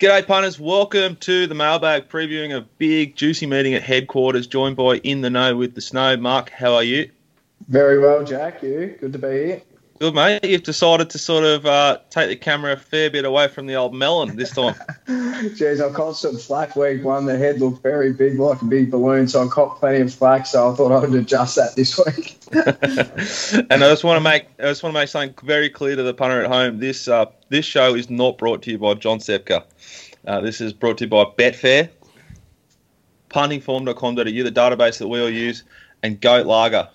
G'day, punters. Welcome to the mailbag previewing a big, juicy meeting at headquarters, joined by In the Know with the Snow. Mark, how are you? Very well, Jack. You? Good to be here. Good, mate. You've decided to sort of uh, take the camera a fair bit away from the old melon this time. Jeez, I've caught some flack week one. The head looked very big, like a big balloon, so I caught plenty of flack. So I thought I would adjust that this week. and I just want to make I just want to make something very clear to the punter at home. This uh, this show is not brought to you by John Sepka. Uh, this is brought to you by Betfair, puntingform.com.au, the database that we all use, and Goat Lager.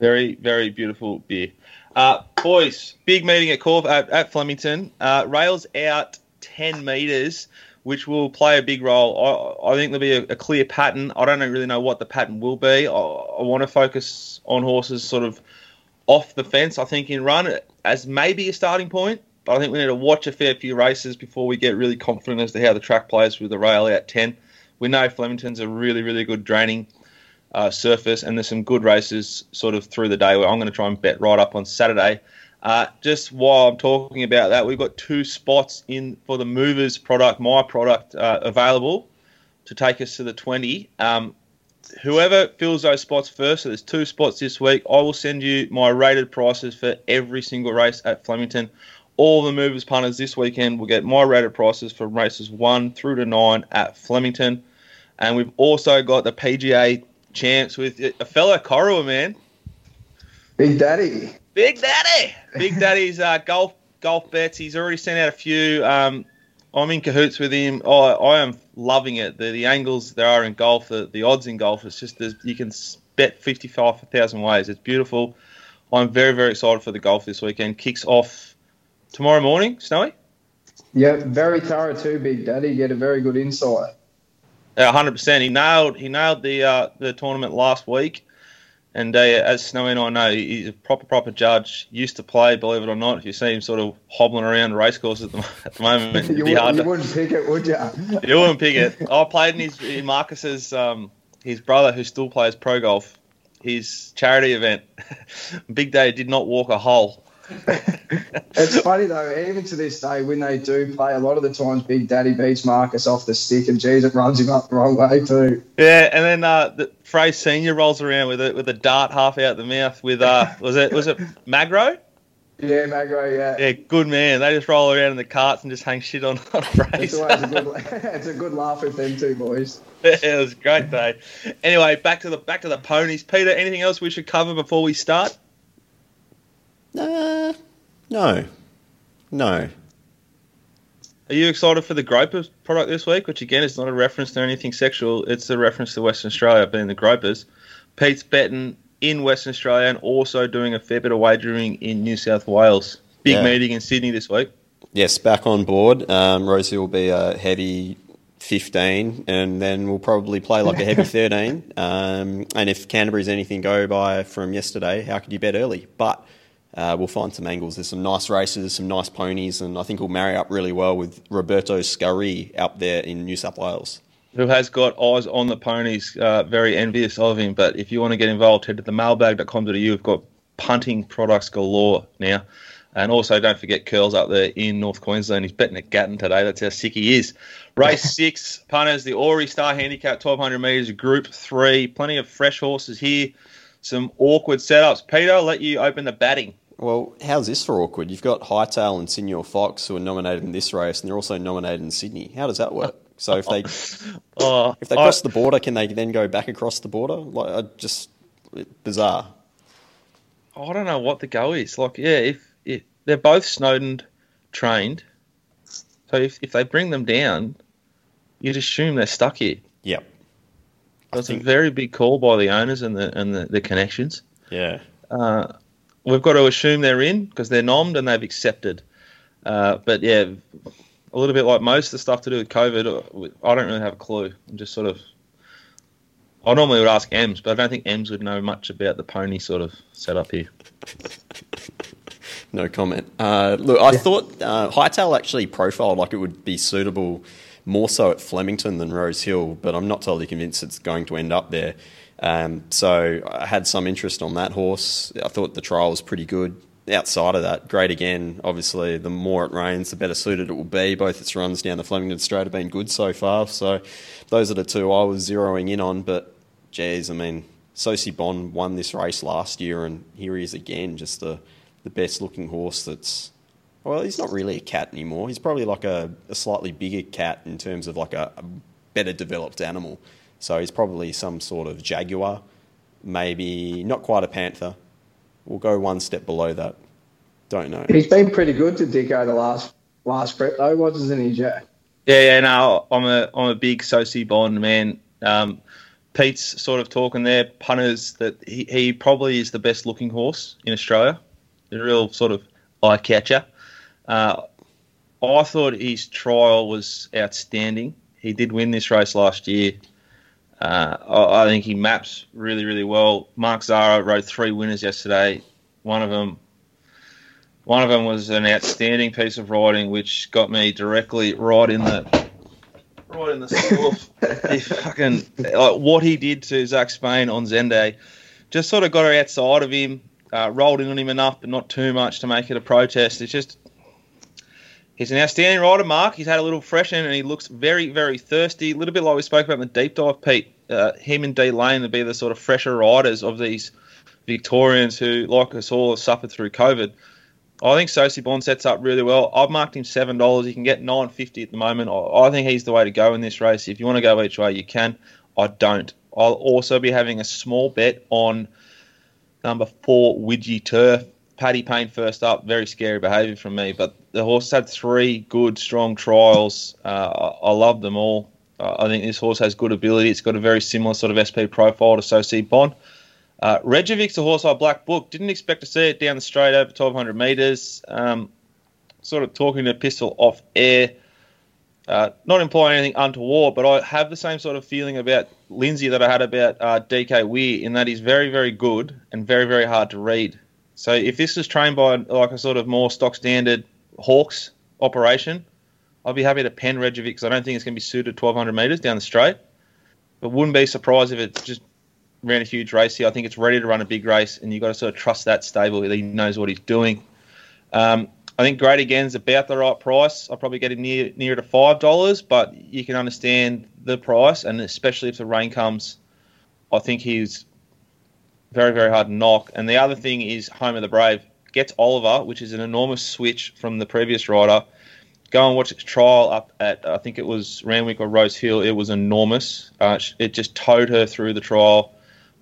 Very, very beautiful beer. Uh, boys, big meeting at Corf at, at Flemington. Uh, rails out 10 metres, which will play a big role. I, I think there'll be a, a, clear pattern. I don't really know what the pattern will be. I, I want to focus on horses sort of off the fence, I think, in run as maybe a starting point. But I think we need to watch a fair few races before we get really confident as to how the track plays with the rail out 10. We know Flemington's a really, really good draining uh, surface, and there's some good races sort of through the day. Where I'm going to try and bet right up on Saturday. Uh, just while I'm talking about that, we've got two spots in for the Movers product, my product, uh, available to take us to the 20. Um, whoever fills those spots first, so there's two spots this week, I will send you my rated prices for every single race at Flemington. All the movers punters this weekend will get my rated prices for races one through to nine at Flemington. And we've also got the PGA chance with a fellow Corowa man. Big Daddy. Big Daddy. Big Daddy's uh, golf golf bets. He's already sent out a few. Um, I'm in cahoots with him. Oh, I am loving it. The, the angles there are in golf, the, the odds in golf, it's just you can bet 55,000 ways. It's beautiful. I'm very, very excited for the golf this weekend. Kicks off tomorrow morning, Snowy? Yeah, very thorough too, Big Daddy. You get a very good insight hundred percent. He nailed he nailed the uh, the tournament last week, and uh, as Snowy and I know, he's a proper proper judge. Used to play, believe it or not. If you see him sort of hobbling around racecourses at the, at the moment, you, hard you wouldn't pick it, would you? you wouldn't pick it. I played in his in Marcus's um, his brother who still plays pro golf. His charity event. Big Day did not walk a hole it's funny though, even to this day, when they do play, a lot of the times Big Daddy beats Marcus off the stick, and geez, it runs him up the wrong way too. Yeah, and then uh, the Frey Senior rolls around with a with a dart half out the mouth with uh, was it was it Magro? Yeah, Magro, yeah. Yeah, good man. They just roll around in the carts and just hang shit on, on Frey. It's, a good, it's a good laugh with them two boys. It was a great day. Anyway, back to the back to the ponies. Peter, anything else we should cover before we start? Uh, no. No. Are you excited for the Gropers product this week? Which again is not a reference to anything sexual. It's a reference to Western Australia being the Gropers. Pete's betting in Western Australia and also doing a fair bit of wagering in New South Wales. Big yeah. meeting in Sydney this week. Yes, back on board. Um, Rosie will be a heavy 15, and then we'll probably play like a heavy 13. Um, and if Canterbury's anything go by from yesterday, how could you bet early? But uh, we'll find some angles. There's some nice races, some nice ponies, and I think we'll marry up really well with Roberto Scurry out there in New South Wales. Who has got eyes on the ponies, uh, very envious of him. But if you want to get involved, head to the mailbag.com.au. We've got punting products galore now. And also, don't forget Curls up there in North Queensland. He's betting at Gatton today. That's how sick he is. Race six, punters, the Aurie's Star Handicap, 1200 metres, Group three. Plenty of fresh horses here. Some awkward setups. Peter, I'll let you open the batting. Well, how's this for awkward? You've got Hightail and Senior Fox who are nominated in this race, and they're also nominated in Sydney. How does that work? So if they oh, if they cross I, the border, can they then go back across the border? Like, just bizarre. I don't know what the go is. Like, yeah, if, if they're both Snowden trained, so if if they bring them down, you'd assume they're stuck here. Yep. That's think... a very big call by the owners and the and the, the connections. Yeah. Uh, we've got to assume they're in because they're nommed and they've accepted. Uh, but yeah, a little bit like most of the stuff to do with COVID, uh, I don't really have a clue. I'm just sort of. I normally would ask Ems, but I don't think Ems would know much about the pony sort of setup here. no comment. Uh, look, I yeah. thought uh, Hightail actually profiled like it would be suitable more so at Flemington than Rose Hill, but I'm not totally convinced it's going to end up there. Um, so I had some interest on that horse. I thought the trial was pretty good. outside of that, great again. Obviously, the more it rains, the better suited it will be. Both its runs down the Flemington Straight have been good so far. So those are the two I was zeroing in on. But, geez, I mean, So Si Bon won this race last year, and here he is again, just the, the best looking horse that's. Well, he's not really a cat anymore. He's probably like a, a slightly bigger cat in terms of like a, a better developed animal. So he's probably some sort of jaguar, maybe not quite a panther, We'll go one step below that. Don't know. He's been pretty good to Dicko the last last prep though, wasn't he, Jack? Yeah, yeah. No, I'm a I'm a big So Si Bon man. Um, Pete's sort of talking there, punters that he, he probably is the best looking horse in Australia. A real sort of eye catcher. Uh, I thought his trial was outstanding. He did win this race last year. Uh, I, I, think he maps really, really well. Mark Zahra rode three winners yesterday. One of them, one of them was an outstanding piece of riding, which got me directly right in the, right in the he fucking like what he did to Zac Spain on Zenday, just sort of got her outside of him, uh, rolled in on him enough, but not too much to make it a protest. It's just He's an outstanding rider, Mark. He's had a little freshen and he looks very, very thirsty. A little bit like we spoke about in the deep dive, Pete. Uh, him and D Lane would be the sort of fresher riders of these Victorians who, like us all, have suffered through COVID. I think So Si Bon sets up really well. I've marked him seven dollars. He can get nine fifty at the moment. I, I think he's the way to go in this race. If you want to go each way, you can. I don't. I'll also be having a small bet on number four, Widgie Turf. Paddy Payne first up, very scary behaviour from me. But the horse had three good, strong trials. Uh, I love them all. Uh, I think this horse has good ability. It's got a very similar sort of SP profile to So Si Bon. Uh, Regevic's a horse I black book. Didn't expect to see it down the straight over 1200 metres. Um, sort of talking to Pistol off air. Uh, not implying anything untoward, but I have the same sort of feeling about Lindsay that I had about uh, DK Weir in that he's very, very good and very, very hard to read. So if this was trained by like a sort of more stock standard Hawkes operation, I'd be happy to pen Regevic because I don't think it's going to be suited 1200 metres down the straight. But wouldn't be surprised if it just ran a huge race here. I think it's ready to run a big race, and you've got to sort of trust that stable he knows what he's doing. Um, I think Great Again's about the right price. I'll probably get him near near to five dollars, but you can understand the price, and especially if the rain comes, I think he's very, very hard knock. And the other thing is Home of the Brave gets Oliver, which is an enormous switch from the previous rider. Go and watch its trial up at I think it was Randwick or Rose Hill. It was enormous. Uh, it just towed her through the trial,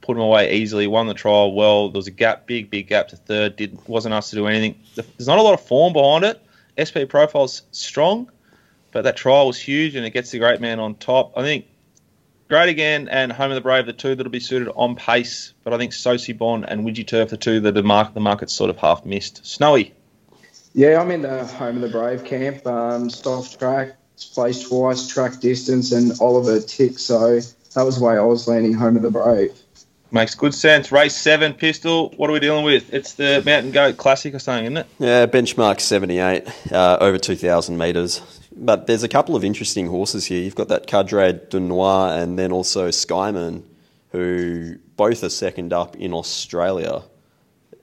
put him away easily, won the trial well. There was a gap, big, big gap to third. Did wasn't asked to do anything. There's not a lot of form behind it. SP profile's strong, but that trial was huge, and it gets the great man on top. I think Great again and Home of the Brave, the two that'll be suited on pace. But I think So Si Bon and Widgie Turf, the two that the market the market's sort of half missed. Snowy. Yeah, I'm in the Home of the Brave camp. Um, soft track, placed twice, track distance, and Oliver tick. So that was the way I was landing Home of the Brave. Makes good sense. Race seven, pistol. What are we dealing with? It's the Mountain Goat Classic or something, isn't it? Yeah, benchmark 78, uh, over 2,000 metres. But there's a couple of interesting horses here. You've got that Cadre de Noir and then also Skyman, who both are second up in Australia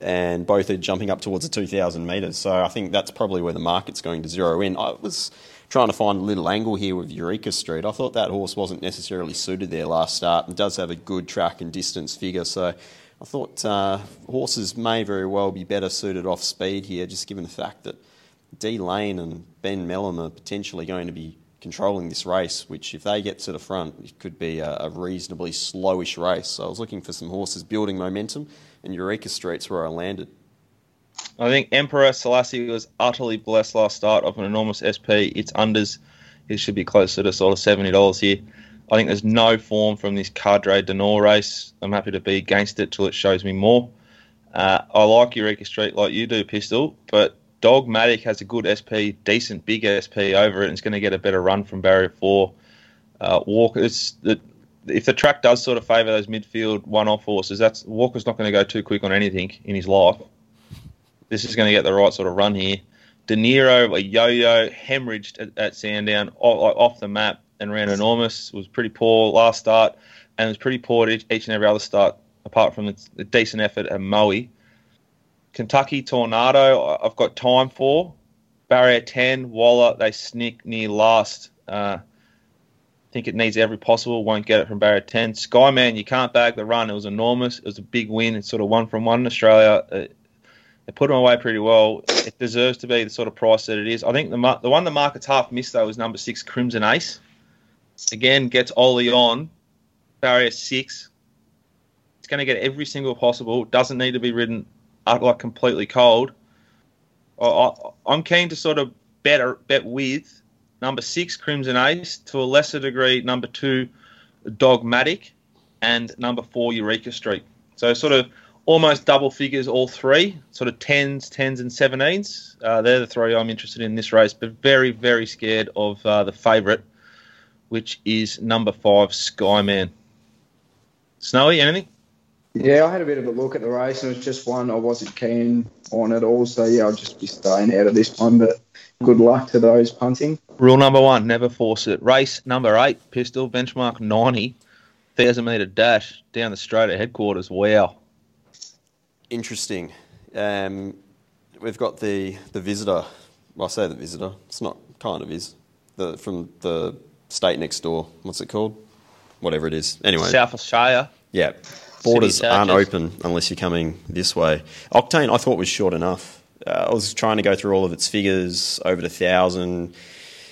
and both are jumping up towards the 2,000 metres. So I think that's probably where the market's going to zero in. I was trying to find a little angle here with Eureka Street. I thought that horse wasn't necessarily suited there last start and does have a good track and distance figure. So I thought uh, horses may very well be better suited off speed here, just given the fact that D Lane and Ben Melham are potentially going to be controlling this race, which if they get to the front, it could be a, a reasonably slowish race. So I was looking for some horses building momentum, and Eureka Street's where I landed. I think Emperor Selassie was utterly blessed last start of an enormous SP. Its unders, it should be closer to sort of seventy dollars here. I think there's no form from this Cadre de Nord race. I'm happy to be against it till it shows me more. Uh, I like Eureka Street like you do, Pistol, but Dogmatic has a good SP, decent big SP over it, and it's going to get a better run from barrier four. Uh, Walker, the, if the track does sort of favour those midfield one-off horses, that's Walker's not going to go too quick on anything in his life. This is going to get the right sort of run here. De Niro, a yo-yo, hemorrhaged at, at Sandown off, off the map and ran enormous. Was pretty poor last start and was pretty poor each, each and every other start apart from the decent effort at Moe Kentucky Tornado, I've got time for. Barrier 10, Waller, they sneak near last. Uh, think it needs every possible, won't get it from barrier 10. Skyman, you can't bag the run. It was enormous. It was a big win. It's sort of one from one in Australia. Uh, they put him away pretty well. It deserves to be the sort of price that it is. I think the the one the market's half missed, though, is number six, Crimson Ace. Again, gets Ollie on. Barrier six. It's going to get every single possible. Doesn't need to be ridden up like completely cold. I, am keen to sort of bet, bet with number six, Crimson Ace, to a lesser degree, number two, Dogmatic, and number four, Eureka Street. So sort of almost double figures, all three, sort of tens, tens, and seventeens. Uh, they're the three I'm interested in this race, but very, very scared of uh, the favourite, which is number five, Skyman. Snowy, anything? Yeah, I had a bit of a look at the race, and it was just one I wasn't keen on at all. So yeah, I'll just be staying out of this one. But good luck to those punting. Rule number one: never force it. Race number eight, pistol benchmark ninety, thousand meter dash down the straight at headquarters. Wow, interesting. Um, we've got the the visitor. Well, I say the visitor. It's not kind of is the from the state next door. What's it called? Whatever it is. Anyway, South Australia. Yeah, borders aren't open unless you're coming this way. Octane, I thought was short enough. Uh, I was trying to go through all of its figures over the thousand.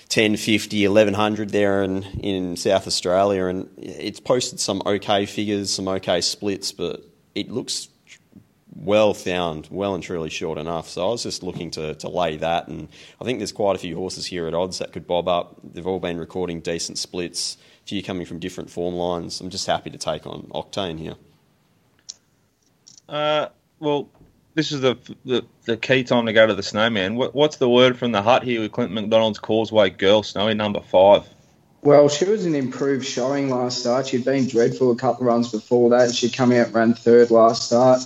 1050, 1100 there in, in South Australia, and it's posted some okay figures, some okay splits, but it looks well found, well and truly short enough. So I was just looking to, to lay that, and I think there's quite a few horses here at odds that could bob up. They've all been recording decent splits, few coming from different form lines. I'm just happy to take on Octane here. Uh, well, this is the, the, the key time to go to the Snowman. What, what's the word from the hut here with Clint McDonald's Causeway Girl Snowy number five? Well, she was an improved showing last start. She'd been dreadful a couple of runs before that. She'd come out and ran third last start.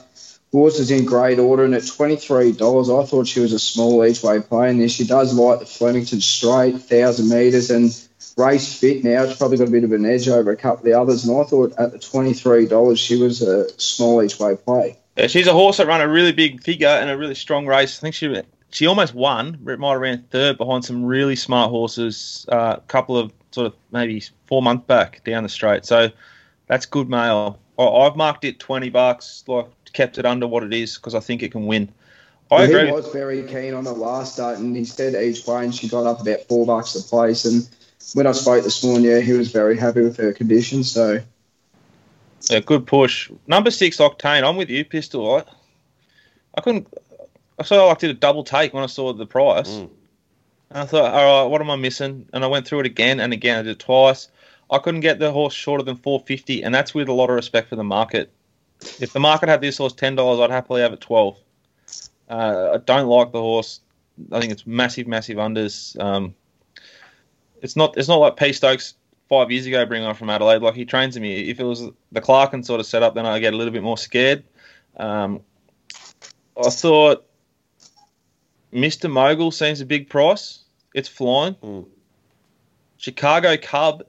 Horses in great order, and at $23, I thought she was a small each way play in this. She does like the Flemington straight, 1,000 metres, and race fit now. She's probably got a bit of an edge over a couple of the others, and I thought at the $23 she was a small each way play. Yeah, she's a horse that ran a really big figure and a really strong race. I think she she almost won. It might have ran third behind some really smart horses uh, a uh, couple of sort of maybe four months back down the straight. So that's good mail. I've marked it 20 bucks, like kept it under what it is because I think it can win. I agree. He was very keen on the last start, and instead each way, and she got up about four bucks a place. And when I spoke this morning, yeah, he was very happy with her condition. So, yeah, good push. Number six, Octane. I'm with you, Pistol. I, I couldn't. I saw I did a double take when I saw the price. Mm. And I thought, all right, what am I missing? And I went through it again and again. I did it twice. I couldn't get the horse shorter than 450, and that's with a lot of respect for the market. If the market had this horse ten dollars, I'd happily have it twelve. Uh, I don't like the horse. I think it's massive, massive unders. Um, it's not. It's not like P Stokes five years ago bringing on from Adelaide. Like he trains me. If it was the Clarkin sort of setup, then I get a little bit more scared. Um, I thought Mr. Mogul seems a big price. It's flying. Mm. Chicago Cub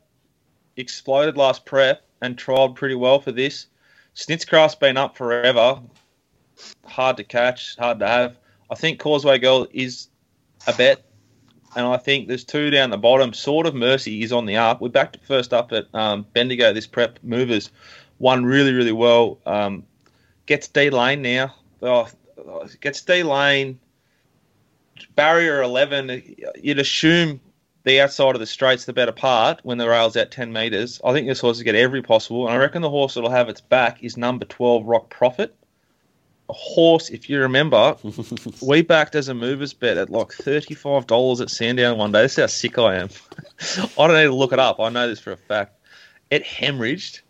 exploded last prep and trialled pretty well for this. Snitzcraft's been up forever. Hard to catch, hard to have. I think Causeway Girl is a bet, and I think there's two down the bottom. Sword of Mercy is on the up. We're back to first up at um, Bendigo. This prep movers won really, really well. Um, gets D Lane now. Oh, gets D Lane. Barrier 11. You'd assume the outside of the straight's the better part when the rail's at 10 metres. I think this horse will get every possible, and I reckon the horse that'll have its back is number 12, Rock Profit. A horse, if you remember, we backed as a movers bet at like $35 at Sandown one day. This is how sick I am. I don't need to look it up. I know this for a fact. It hemorrhaged,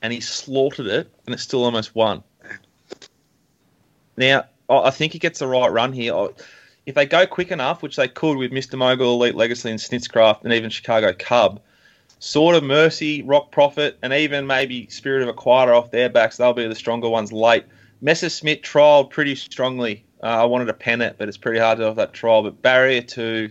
and he slaughtered it, and it still almost won. Now, I think he gets the right run here if they go quick enough, which they could with Mr. Mogul, Elite Legacy, and Snitzcraft, and even Chicago Cub, Sword of Mercy, Rock Profit, and even maybe Spirit of a Quieter off their backs, they'll be the stronger ones late. Messerschmitt trialled pretty strongly. Uh, I wanted to pen it, but it's pretty hard to off that trial. But barrier two,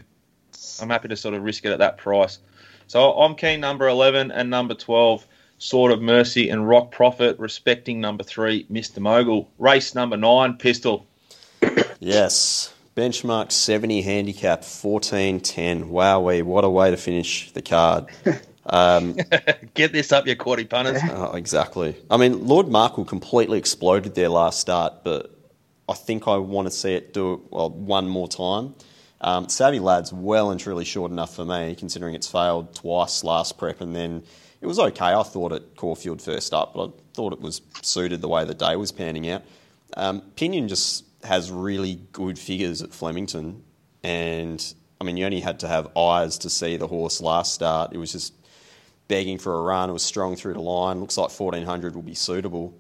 I'm happy to sort of risk it at that price. So I'm keen number 11 and number 12, Sword of Mercy and Rock Profit, respecting number three, Mr. Mogul. Race number nine, Pistol. Yes. Benchmark 70 handicap 1410. Wowee, what a way to finish the card. Um, Get this up, your quarty punters. oh, exactly. I mean, Lord Markle completely exploded their last start, but I think I want to see it do it well, one more time. Um, Savvy Lad's well and truly short enough for me, considering it's failed twice last prep, and then it was okay. I thought at Caulfield first up, but I thought it was suited the way the day was panning out. Um, Pinion just has really good figures at Flemington, and I mean, you only had to have eyes to see the horse last start. It was just begging for a run. It was strong through the line. Looks like 1400 will be suitable.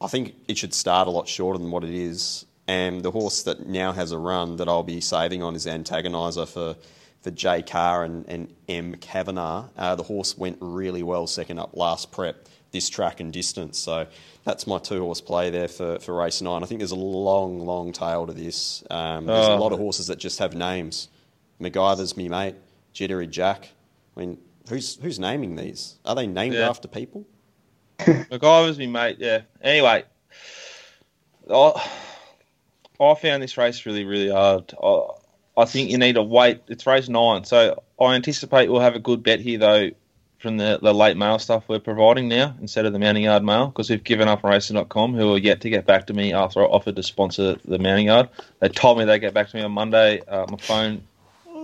I think it should start a lot shorter than what it is. And the horse that now has a run that I'll be saving on is Antagonizer for, for J Carr and, and M Kavanagh. Uh, the horse went really well second up last prep, this track and distance. So that's my two horse play there for, for race nine. I think there's a long, long tail to this. Um, there's Oh. a lot of horses that just have names. MacGyver's me mate, Jittery Jack. I mean, who's who's naming these? Are they named Yeah. after people? MacGyver's me mate, yeah. Anyway, I, I found this race really, really hard. I, I think you need to wait. It's race nine, so I anticipate we'll have a good bet here, though, from the, the late mail stuff we're providing now instead of the Mounting Yard mail, because we've given up racing.com, who are yet to get back to me after I offered to sponsor the Mounting Yard. They told me they'd get back to me on Monday. Uh, my phone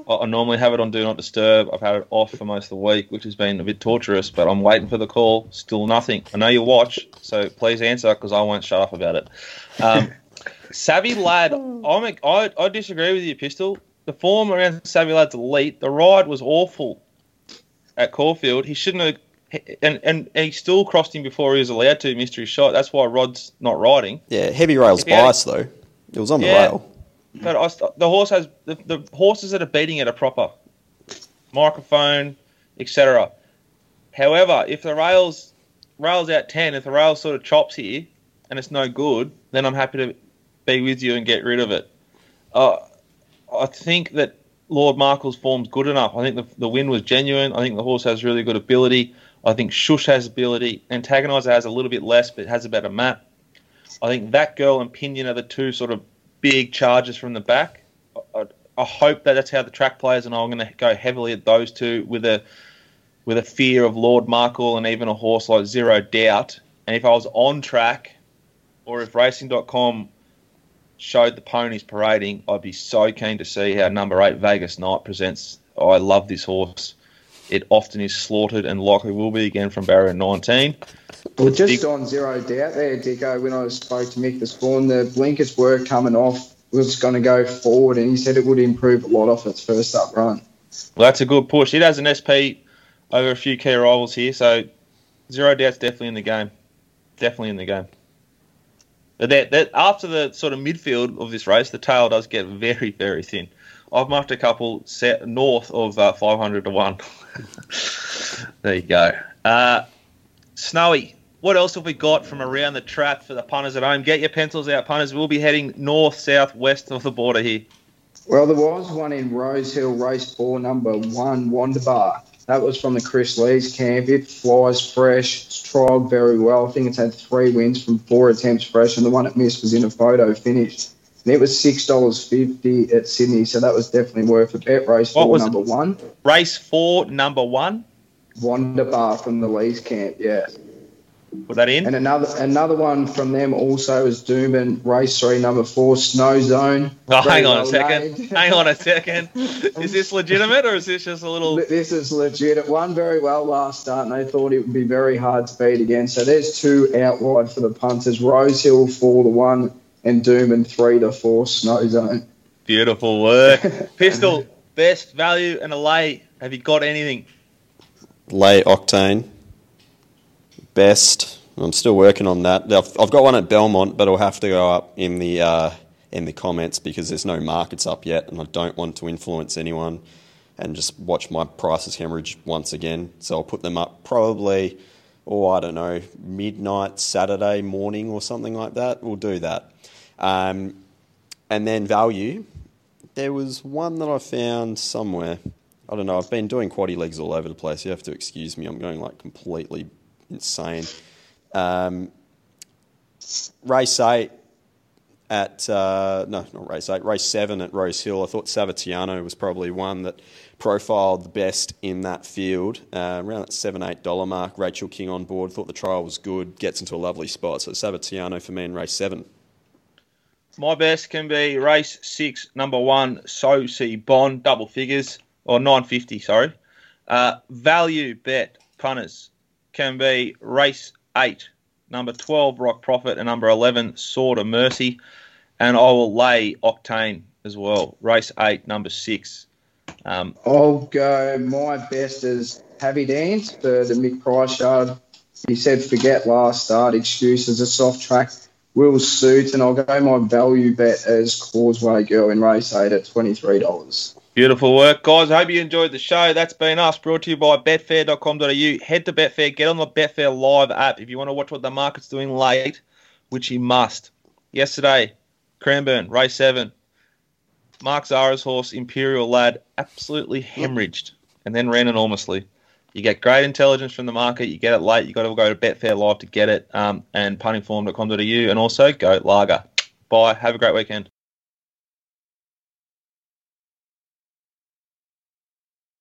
I I normally have it on Do Not Disturb. I've had it off for most of the week, which has been a bit torturous, but I'm waiting for the call. Still nothing. I know you watch, so please answer because I won't shut up about it. Um, Savvy Lad, I'm a, I, I disagree with you, Pistol. The form around Savvy Lad's elite. The ride was awful at Caulfield. He shouldn't have. And, and he still crossed him before he was allowed to, mystery shot. That's why Rod's not riding. Yeah, heavy rails If he had- bias though. It was on the Yeah. rail. But I, the horse has the, the horses that are beating it are proper microphone, etc. However, if the rails rails out ten, if the rail sort of chops here and it's no good, then I'm happy to be with you and get rid of it. Uh, I think that Lord Markle's form's good enough. I think the, the win was genuine. I think the horse has really good ability. I think Shush has ability. Antagonizer has a little bit less, but has a better map. I think that girl and Pinion are the two sort of big charges from the back. I, I, hope that that's how the track plays, and I'm going to go heavily at those two with a with a fear of Lord Markle and even a horse like Zero Doubt. And if I was on track, or if Racing.com showed the ponies parading, I'd be so keen to see how number eight Vegas Knight presents. I love this horse. It often is slaughtered and likely will be again from barrier 19. Well, just Big- on zero doubt there, Dicko, when I spoke to Mick this morning, the blinkers were coming off, It was going to go forward, and he said it would improve a lot off its first up run. Well, that's a good push. It has an SP over a few key rivals here, so zero doubt's definitely in the game. Definitely in the game. But that, that after the sort of midfield of this race, the tail does get very, very thin. I've marked a couple set north of uh, 500 to 1. there you go. Uh, Snowy, what else have we got from around the track for the punters at home? Get your pencils out, punters. We'll be heading north, south, west of the border here. Well, there was one in Rose Hill, race four, number one, Wanderbar. That was from the Kris Lees' camp. It flies fresh. It's trialled very well. I think it's had three wins from four attempts fresh, and the one it missed was in a photo finish. And it was six dollars fifty at Sydney, so that was definitely worth a bet. Race What four, was it? number one, Race four, number one. Wanderbar from the Lees' camp. Yeah. Put that in. And another another one from them also is Doomben, race three, number four, Snow Zone. Oh, hang on a second. named. hang on a second. Is this legitimate or is this just a little? This is legit. It won very well last start, and they thought it would be very hard to beat again. So there's two out wide for the punters: Rosehill four to one, and Doomben three to four. Snow Zone. Beautiful work. Pistol, best value and a lay. Have you got anything? Lay octane. Best. I'm still working on that. I've, I've got one at Belmont, but it'll have to go up in the uh, in the comments because there's no markets up yet, and I don't want to influence anyone and just watch my prices hemorrhage once again. So I'll put them up probably, oh I don't know, midnight Saturday morning or something like that. We'll do that. Um, and then value. There was one that I found somewhere. I don't know. I've been doing quaddy legs all over the place. You have to excuse me. I'm going like completely insane. Um, race eight, at uh, no, not race eight, race seven at Rose Hill. I thought Savatiano was probably one that profiled the best in that field, uh, around that seven eight dollar mark. Rachel King on board. Thought the trial was good. Gets into a lovely spot. So Savatiano for me in race seven. My best can be race six, number one, So Si Bon, double figures or nine fifty. Sorry. Uh, value bet punters can be race eight, number 12, Rock Profit, and number 11, Sword of Mercy. And I will lay Octane as well. Race 8, number 6. Um, I'll go my best as Happy Dance for the Mick Price yard. He said forget last start, excuses, a soft track will suit, and I'll go my value bet as Causeway Girl in race 8 at $23. Beautiful work, guys. I hope you enjoyed the show. That's been us, brought to you by betfair.com.au. Head to Betfair, get on the Betfair Live app if you want to watch what the market's doing late, which you must. Yesterday, Cranbourne, race seven. Mark Zahra's horse, Imperial Lad, absolutely hemorrhaged and then ran enormously. You get great intelligence from the market. You get it late. You've got to go to Betfair Live to get it. Um, and puntingform.com.au and also Goat Lager. Bye. Have a great weekend.